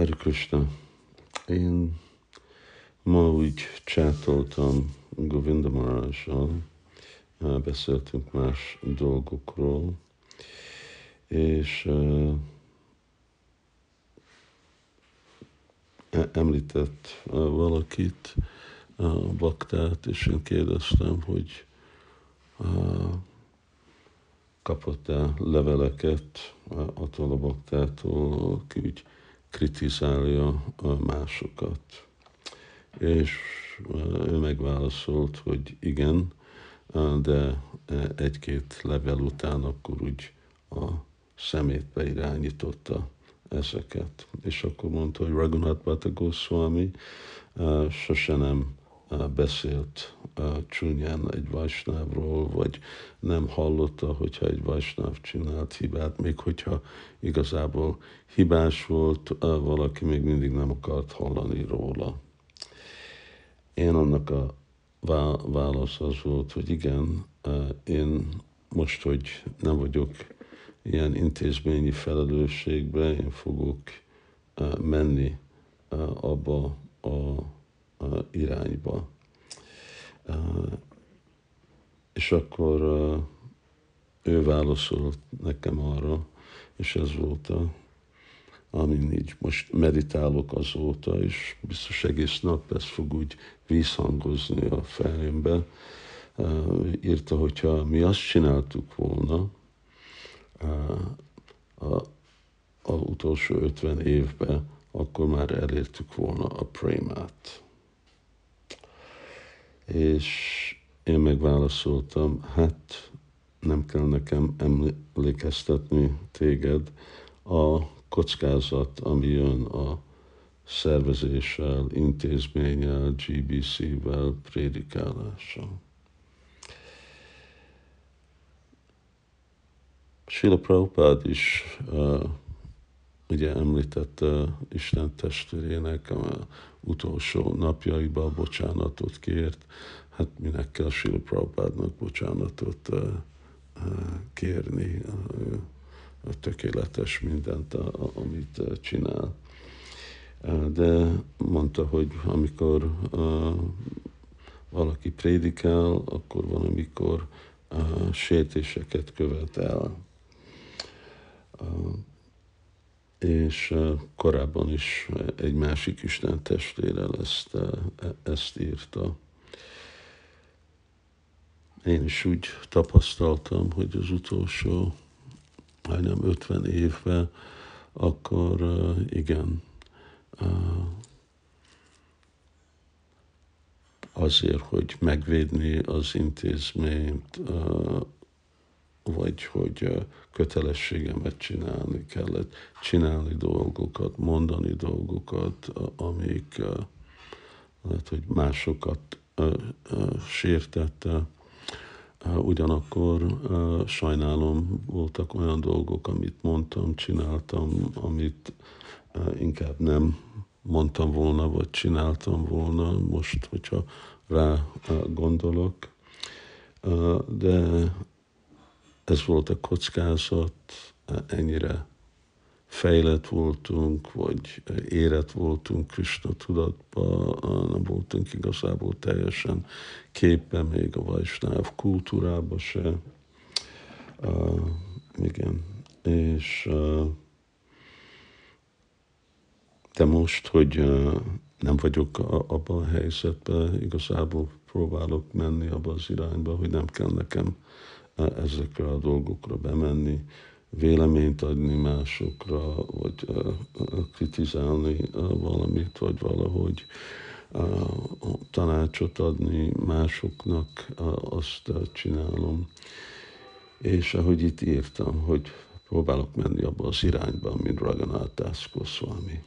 Hari Krishna, én ma úgy csátoltam Govinda Maharajsal, beszéltünk más dolgokról, és uh, említett uh, valakit, a uh, baktát, és én kérdeztem, hogy kapott-e leveleket attól a baktától, aki úgy kritizálja másokat. És ő megválaszolt, hogy igen, de egy-két level után akkor úgy a szemét beirányította ezeket. És akkor mondta, hogy Raghunath Bhatta sose nem beszélt csúnyán egy Vajsnávról, vagy nem hallotta, hogyha egy Vajsnáv csinált hibát, még hogyha igazából hibás volt, valaki még mindig nem akart hallani róla. Én annak a válasz az volt, hogy igen, én most, hogy nem vagyok ilyen intézményi felelősségbe, én fogok menni abba a irányba. És akkor ő válaszolt nekem arra, és ez volt a, amin így most meditálok azóta, és biztos egész nap ez fog úgy vízhangozni a fejembe. Írta, hogyha mi azt csináltuk volna, a, a utolsó 50 évben, akkor már elértük volna a prémát. És én megválaszoltam, hát nem kell nekem emlékeztetni téged a kockázat, ami jön a szervezéssel, intézménnyel, GBC-vel, prédikálással. Sila Prabhupád is uh, ugye említette Isten testvérének a utolsó napjaiban bocsánatot kért, hát minek kell Sila Prabhupádnak bocsánatot uh, kérni, uh, tökéletes mindent, amit csinál. De mondta, hogy amikor valaki prédikál, akkor van, amikor sértéseket követ el és korábban is egy másik Isten testvérel ezt, ezt írta. Én is úgy tapasztaltam, hogy az utolsó majdnem 50 évben, akkor igen, azért, hogy megvédni az intézményt, vagy hogy kötelességemet csinálni kellett, csinálni dolgokat, mondani dolgokat, amik lehet, hogy másokat sértette. Ugyanakkor sajnálom, voltak olyan dolgok, amit mondtam, csináltam, amit inkább nem mondtam volna, vagy csináltam volna, most, hogyha rá gondolok. De ez volt a kockázat, ennyire fejlett voltunk, vagy érett voltunk Krishna tudatba, nem voltunk igazából teljesen képben még a Vajsnáv kultúrába se. Uh, igen, és uh, de most, hogy uh, nem vagyok abban a helyzetben, igazából próbálok menni abba az irányba, hogy nem kell nekem ezekre a dolgokra bemenni, véleményt adni másokra, vagy kritizálni valamit, vagy valahogy tanácsot adni másoknak, azt csinálom. És ahogy itt írtam, hogy próbálok menni abba az irányba, mint Raghunath Goswami.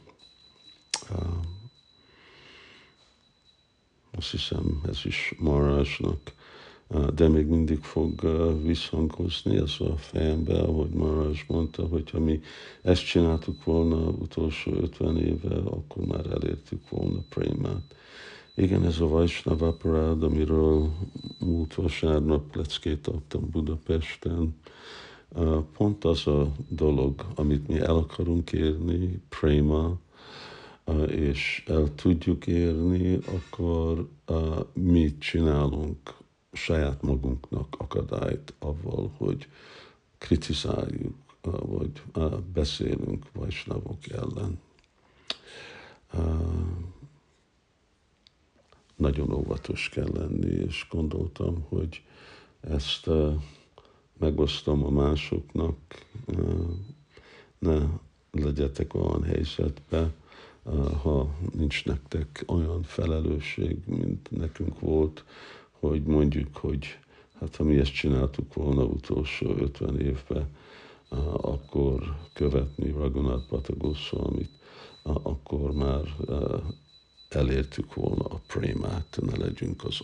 Azt hiszem, ez is Marásnak de még mindig fog visszhangozni ez a fejembe, ahogy Maraj mondta, hogy ha mi ezt csináltuk volna utolsó 50 éve, akkor már elértük volna Prémát. Igen, ez a Vaisnava Parád, amiről múlt vasárnap leckét adtam Budapesten, pont az a dolog, amit mi el akarunk érni, Préma, és el tudjuk érni, akkor mit csinálunk saját magunknak akadályt avval, hogy kritizáljuk, vagy beszélünk vajsnavok ellen. Nagyon óvatos kell lenni, és gondoltam, hogy ezt megosztom a másoknak, ne legyetek olyan helyzetbe, ha nincs nektek olyan felelősség, mint nekünk volt, hogy mondjuk, hogy hát ha mi ezt csináltuk volna utolsó 50 évben, akkor követni Raghunath Patagoszwamit, akkor már elértük volna a prémát, ne legyünk az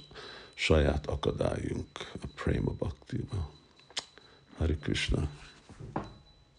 saját akadályunk a préma baktiba. Hari Krishna.